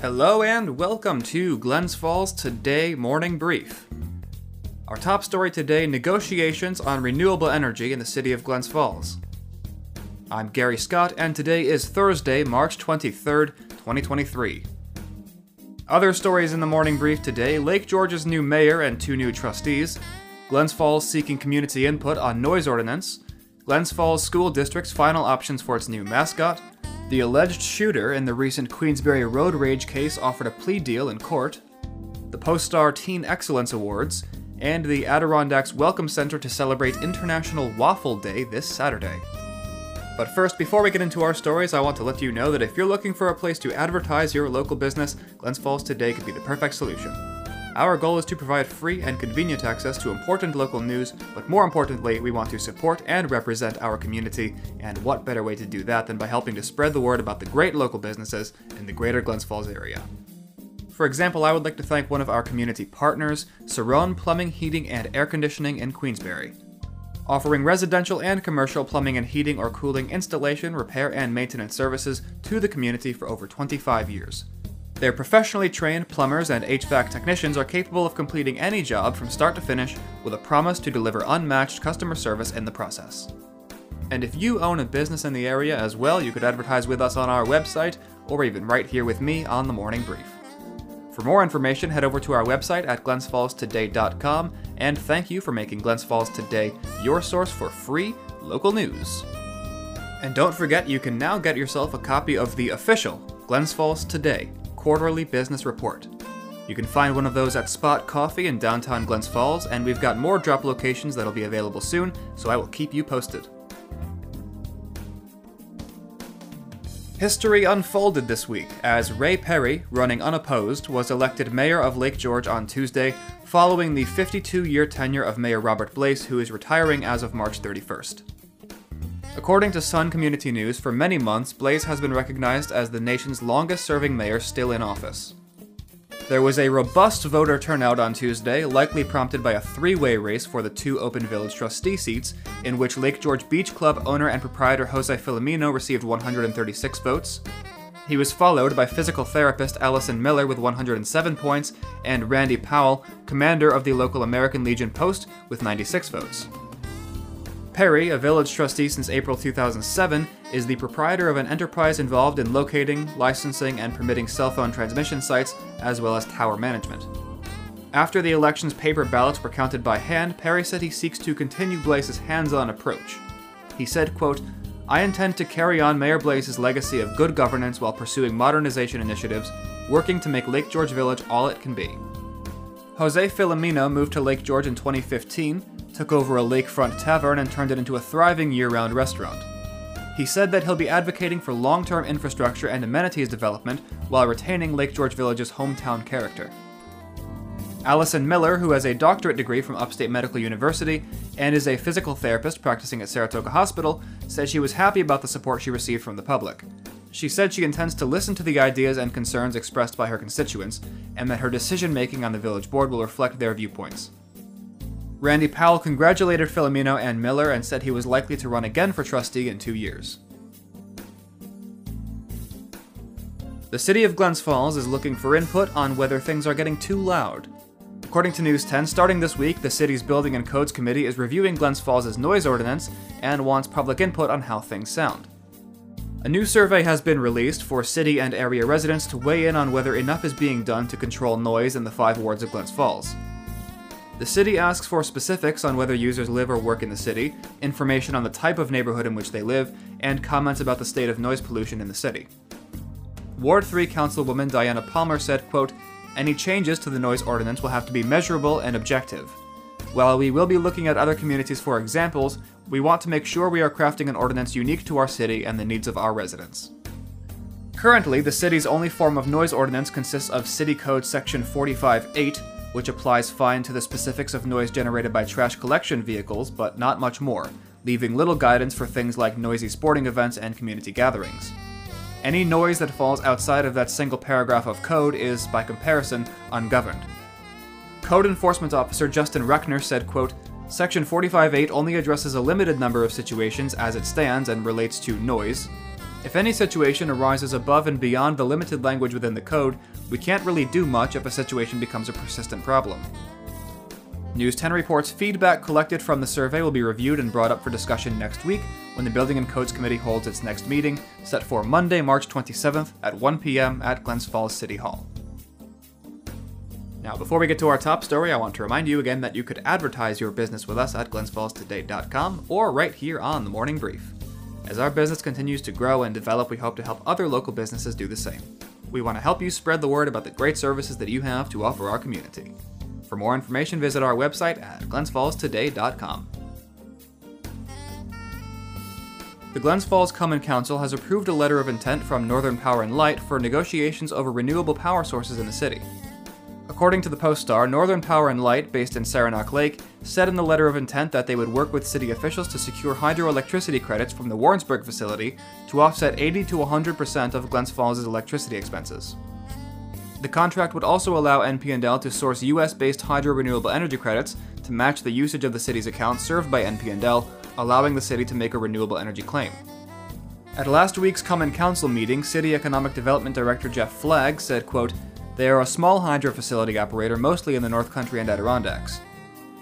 Hello and welcome to Glens Falls Today Morning Brief. Our top story today negotiations on renewable energy in the city of Glens Falls. I'm Gary Scott, and today is Thursday, March 23rd, 2023. Other stories in the morning brief today Lake George's new mayor and two new trustees, Glens Falls seeking community input on noise ordinance, Glens Falls School District's final options for its new mascot, the alleged shooter in the recent Queensbury road rage case offered a plea deal in court, the Post Star Teen Excellence Awards, and the Adirondacks Welcome Center to celebrate International Waffle Day this Saturday. But first, before we get into our stories, I want to let you know that if you're looking for a place to advertise your local business, Glens Falls Today could be the perfect solution. Our goal is to provide free and convenient access to important local news, but more importantly, we want to support and represent our community, and what better way to do that than by helping to spread the word about the great local businesses in the greater Glens Falls area. For example, I would like to thank one of our community partners, Cerrone Plumbing, Heating, and Air Conditioning in Queensbury. Offering residential and commercial plumbing and heating or cooling installation, repair, and maintenance services to the community for over 25 years. Their professionally trained plumbers and HVAC technicians are capable of completing any job from start to finish with a promise to deliver unmatched customer service in the process. And if you own a business in the area as well, you could advertise with us on our website or even right here with me on the morning brief. For more information, head over to our website at glensfallstoday.com and thank you for making Glens Falls Today your source for free local news. And don't forget, you can now get yourself a copy of the official Glens Falls Today quarterly business report. You can find one of those at Spot Coffee in downtown Glens Falls, and we've got more drop locations that'll be available soon, so I will keep you posted. History unfolded this week as Ray Perry, running unopposed, was elected mayor of Lake George on Tuesday, following the 52 year tenure of Mayor Robert Blais, who is retiring as of March 31st. According to Sun Community News, for many months, Blais has been recognized as the nation's longest serving mayor still in office. There was a robust voter turnout on Tuesday, likely prompted by a three way race for the two open village trustee seats, in which Lake George Beach Club owner and proprietor Jose Filomeno received 136 votes. He was followed by physical therapist Allison Miller with 107 points, and Randy Powell, commander of the local American Legion post, with 96 votes. Perry, a village trustee since April 2007, is the proprietor of an enterprise involved in locating, licensing, and permitting cell phone transmission sites, as well as tower management. After the election's paper ballots were counted by hand, Perry said he seeks to continue Blais's hands-on approach. He said, quote, I intend to carry on Mayor Blais's legacy of good governance while pursuing modernization initiatives, working to make Lake George Village all it can be. Jose Filomeno moved to Lake George in 2015, took over a lakefront tavern and turned it into a thriving year round restaurant. He said that he'll be advocating for long term infrastructure and amenities development while retaining Lake George Village's hometown character. Allison Miller, who has a doctorate degree from Upstate Medical University and is a physical therapist practicing at Saratoga Hospital, said she was happy about the support she received from the public. She said she intends to listen to the ideas and concerns expressed by her constituents, and that her decision making on the village board will reflect their viewpoints. Randy Powell congratulated Filomeno and Miller and said he was likely to run again for trustee in two years. The city of Glens Falls is looking for input on whether things are getting too loud. According to News 10, starting this week, the city's Building and Codes Committee is reviewing Glens Falls' noise ordinance and wants public input on how things sound. A new survey has been released for city and area residents to weigh in on whether enough is being done to control noise in the five wards of Glens Falls. The city asks for specifics on whether users live or work in the city, information on the type of neighborhood in which they live, and comments about the state of noise pollution in the city. Ward 3 Councilwoman Diana Palmer said, quote, Any changes to the noise ordinance will have to be measurable and objective. While we will be looking at other communities for examples, we want to make sure we are crafting an ordinance unique to our city and the needs of our residents. Currently, the city's only form of noise ordinance consists of City Code Section 45.8, which applies fine to the specifics of noise generated by trash collection vehicles, but not much more, leaving little guidance for things like noisy sporting events and community gatherings. Any noise that falls outside of that single paragraph of code is, by comparison, ungoverned. Code Enforcement Officer Justin Reckner said, quote, Section 45.8 only addresses a limited number of situations as it stands and relates to noise. If any situation arises above and beyond the limited language within the code, we can't really do much if a situation becomes a persistent problem. News 10 reports feedback collected from the survey will be reviewed and brought up for discussion next week when the Building and Codes Committee holds its next meeting, set for Monday, March 27th at 1 p.m. at Glens Falls City Hall. Now, before we get to our top story, I want to remind you again that you could advertise your business with us at glensfallstoday.com or right here on the Morning Brief. As our business continues to grow and develop, we hope to help other local businesses do the same. We want to help you spread the word about the great services that you have to offer our community. For more information, visit our website at glensfallstoday.com. The Glens Falls Common Council has approved a letter of intent from Northern Power and Light for negotiations over renewable power sources in the city. According to the Post Star, Northern Power and Light, based in Saranac Lake, said in the letter of intent that they would work with city officials to secure hydroelectricity credits from the Warrensburg facility to offset 80 to 100% of Glens Falls' electricity expenses. The contract would also allow NP&L to source US-based hydro renewable energy credits to match the usage of the city's account served by NP&L, allowing the city to make a renewable energy claim. At last week's Common Council meeting, City Economic Development Director Jeff Flagg said, quote, They are a small hydro facility operator mostly in the North Country and Adirondacks.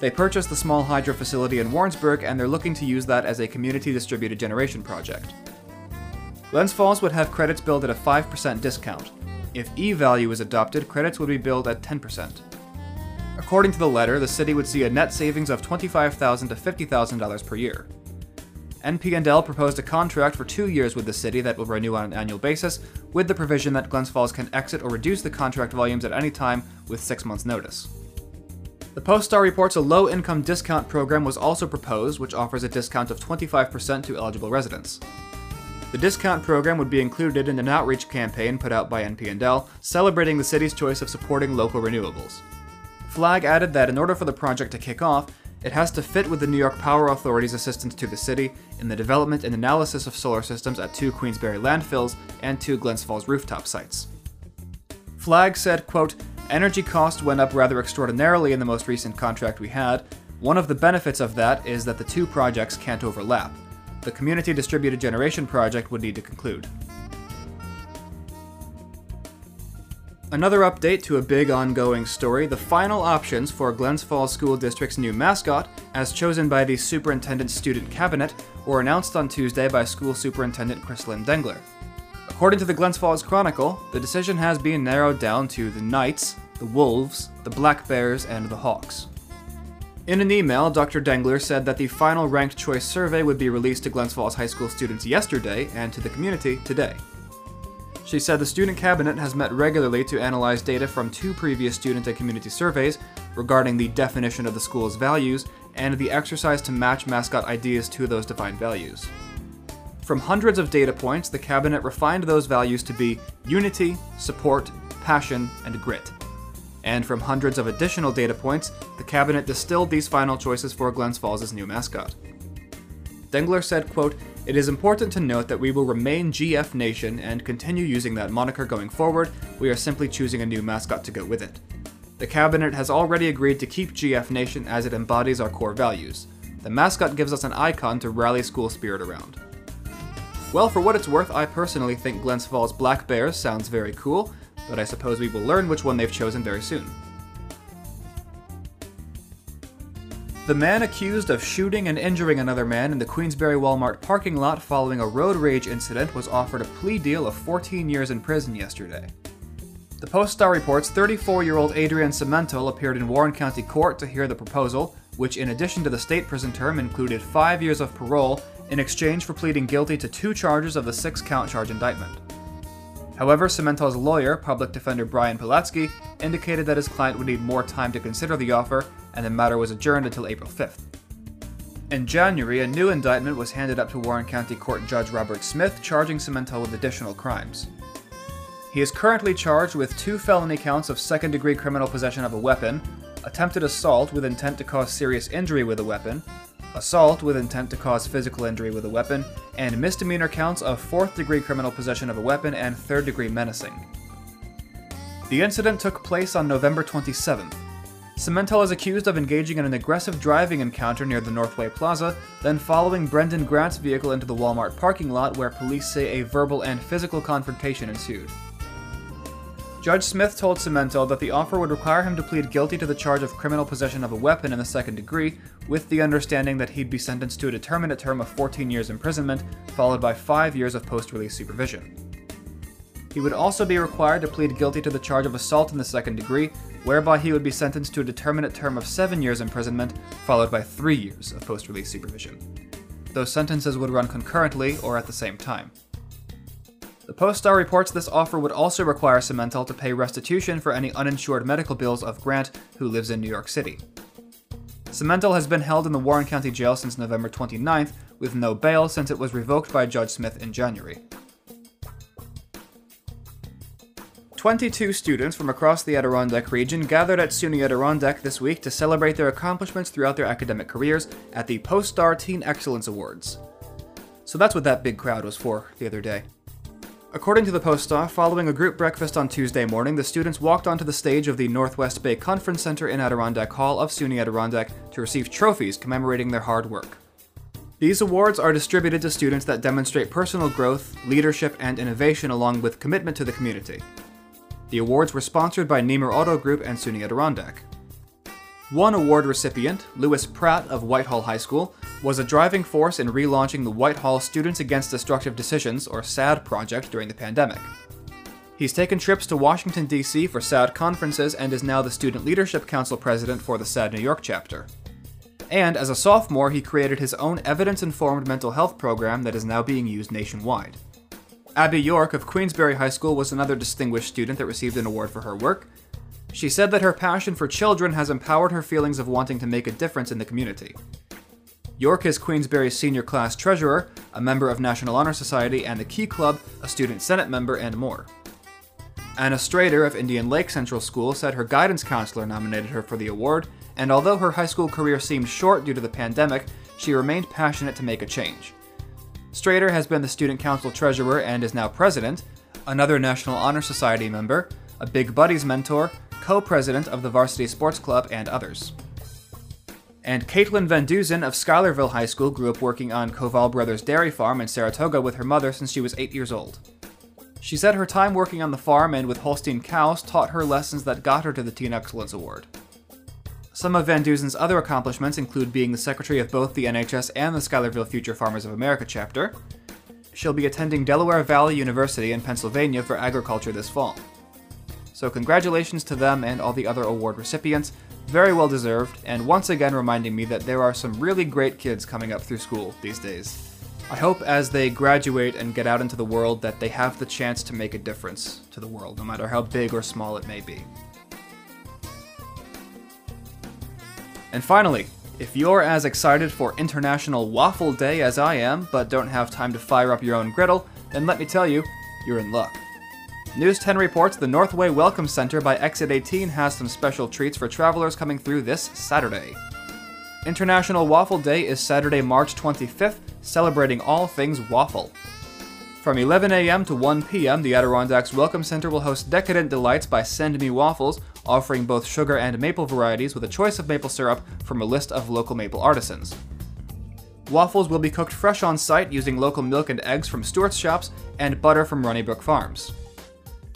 They purchased the small hydro facility in Warrensburg and they're looking to use that as a community distributed generation project. Glens Falls would have credits billed at a 5% discount, if E value is adopted, credits would be billed at 10%. According to the letter, the city would see a net savings of 25,000 to $50,000 per year. NP&L proposed a contract for two years with the city that will renew on an annual basis, with the provision that Glens Falls can exit or reduce the contract volumes at any time with six months' notice. The Post Star reports a low income discount program was also proposed, which offers a discount of 25% to eligible residents. The discount program would be included in an outreach campaign put out by NP&L, celebrating the city's choice of supporting local renewables. Flagg added that in order for the project to kick off, it has to fit with the New York Power Authority's assistance to the city in the development and analysis of solar systems at two Queensbury landfills and two Glens Falls rooftop sites. Flagg said, quote, Energy costs went up rather extraordinarily in the most recent contract we had. One of the benefits of that is that the two projects can't overlap the Community Distributed Generation project would need to conclude. Another update to a big ongoing story the final options for Glens Falls School District's new mascot, as chosen by the Superintendent Student Cabinet, were announced on Tuesday by School Superintendent Chrislyn Dengler. According to the Glens Falls Chronicle, the decision has been narrowed down to the Knights, the Wolves, the Black Bears, and the Hawks. In an email, Dr. Dengler said that the final ranked choice survey would be released to Glens Falls High School students yesterday and to the community today. She said the student cabinet has met regularly to analyze data from two previous student and community surveys regarding the definition of the school's values and the exercise to match mascot ideas to those defined values. From hundreds of data points, the cabinet refined those values to be unity, support, passion, and grit and from hundreds of additional data points, the cabinet distilled these final choices for Glens Falls' new mascot. Dengler said, quote, It is important to note that we will remain GF Nation and continue using that moniker going forward. We are simply choosing a new mascot to go with it. The cabinet has already agreed to keep GF Nation as it embodies our core values. The mascot gives us an icon to rally school spirit around. Well, for what it's worth, I personally think Glens Falls Black Bears sounds very cool, but I suppose we will learn which one they've chosen very soon. The man accused of shooting and injuring another man in the Queensbury Walmart parking lot following a road rage incident was offered a plea deal of 14 years in prison yesterday. The Post Star reports 34 year old Adrian Cemental appeared in Warren County Court to hear the proposal, which, in addition to the state prison term, included five years of parole in exchange for pleading guilty to two charges of the six count charge indictment. However, Cemental's lawyer, public defender Brian Pilatsky, indicated that his client would need more time to consider the offer, and the matter was adjourned until April 5th. In January, a new indictment was handed up to Warren County Court Judge Robert Smith, charging Cemental with additional crimes. He is currently charged with two felony counts of second degree criminal possession of a weapon, attempted assault with intent to cause serious injury with a weapon, assault with intent to cause physical injury with a weapon, and misdemeanor counts of fourth degree criminal possession of a weapon and third degree menacing. The incident took place on November 27th. Cementel is accused of engaging in an aggressive driving encounter near the Northway Plaza, then following Brendan Grant's vehicle into the Walmart parking lot where police say a verbal and physical confrontation ensued. Judge Smith told Cementel that the offer would require him to plead guilty to the charge of criminal possession of a weapon in the second degree, with the understanding that he'd be sentenced to a determinate term of 14 years imprisonment, followed by 5 years of post release supervision. He would also be required to plead guilty to the charge of assault in the second degree, whereby he would be sentenced to a determinate term of 7 years imprisonment, followed by 3 years of post release supervision. Those sentences would run concurrently or at the same time. The Post Star reports this offer would also require Cementel to pay restitution for any uninsured medical bills of Grant, who lives in New York City. Cementel has been held in the Warren County Jail since November 29th, with no bail since it was revoked by Judge Smith in January. 22 students from across the Adirondack region gathered at SUNY Adirondack this week to celebrate their accomplishments throughout their academic careers at the Post Star Teen Excellence Awards. So that's what that big crowd was for the other day. According to the Post-Star, following a group breakfast on Tuesday morning, the students walked onto the stage of the Northwest Bay Conference Center in Adirondack Hall of SUNY Adirondack to receive trophies commemorating their hard work. These awards are distributed to students that demonstrate personal growth, leadership, and innovation along with commitment to the community. The awards were sponsored by Nemer Auto Group and SUNY Adirondack. One award recipient, Lewis Pratt of Whitehall High School, was a driving force in relaunching the Whitehall Students Against Destructive Decisions, or SADD, project during the pandemic. He's taken trips to Washington, D.C. for SADD conferences and is now the Student Leadership Council president for the SADD New York chapter. And as a sophomore, he created his own evidence informed mental health program that is now being used nationwide. Abby York of Queensbury High School was another distinguished student that received an award for her work, she said that her passion for children has empowered her feelings of wanting to make a difference in the community. York is Queensbury's senior class treasurer, a member of National Honor Society and the Key Club, a student senate member, and more. Anna Strader of Indian Lake Central School said her guidance counselor nominated her for the award, and although her high school career seemed short due to the pandemic, she remained passionate to make a change. Strader has been the student council treasurer and is now president, another National Honor Society member, a Big Buddies mentor, co president of the Varsity Sports Club, and others. And Caitlin Van Duzen of Schuylerville High School grew up working on Koval Brothers Dairy Farm in Saratoga with her mother since she was 8 years old. She said her time working on the farm and with Holstein cows taught her lessons that got her to the Teen Excellence Award. Some of Van Duzen's other accomplishments include being the secretary of both the NHS and the Schuylerville Future Farmers of America chapter. She'll be attending Delaware Valley University in Pennsylvania for agriculture this fall. So, congratulations to them and all the other award recipients. Very well deserved, and once again reminding me that there are some really great kids coming up through school these days. I hope as they graduate and get out into the world that they have the chance to make a difference to the world, no matter how big or small it may be. And finally, if you're as excited for International Waffle Day as I am, but don't have time to fire up your own griddle, then let me tell you, you're in luck. News 10 reports the Northway Welcome Center by Exit 18 has some special treats for travelers coming through this Saturday. International Waffle Day is Saturday, March 25th, celebrating all things waffle. From 11 a.m. to 1 p.m., the Adirondacks Welcome Center will host Decadent Delights by Send Me Waffles, offering both sugar and maple varieties with a choice of maple syrup from a list of local maple artisans. Waffles will be cooked fresh on site using local milk and eggs from Stewart's Shops and butter from Ronnybrook Farms.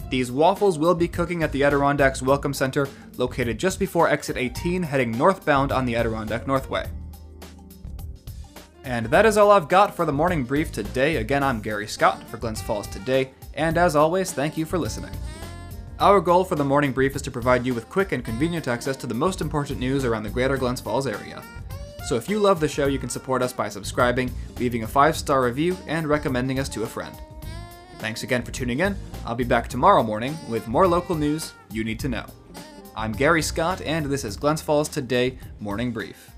These waffles will be cooking at the Adirondacks Welcome Center, located just before exit 18, heading northbound on the Adirondack Northway. And that is all I've got for the morning brief today. Again, I'm Gary Scott for Glens Falls Today, and as always, thank you for listening. Our goal for the morning brief is to provide you with quick and convenient access to the most important news around the greater Glens Falls area. So if you love the show, you can support us by subscribing, leaving a five star review, and recommending us to a friend. Thanks again for tuning in. I'll be back tomorrow morning with more local news you need to know. I'm Gary Scott, and this is Glens Falls Today Morning Brief.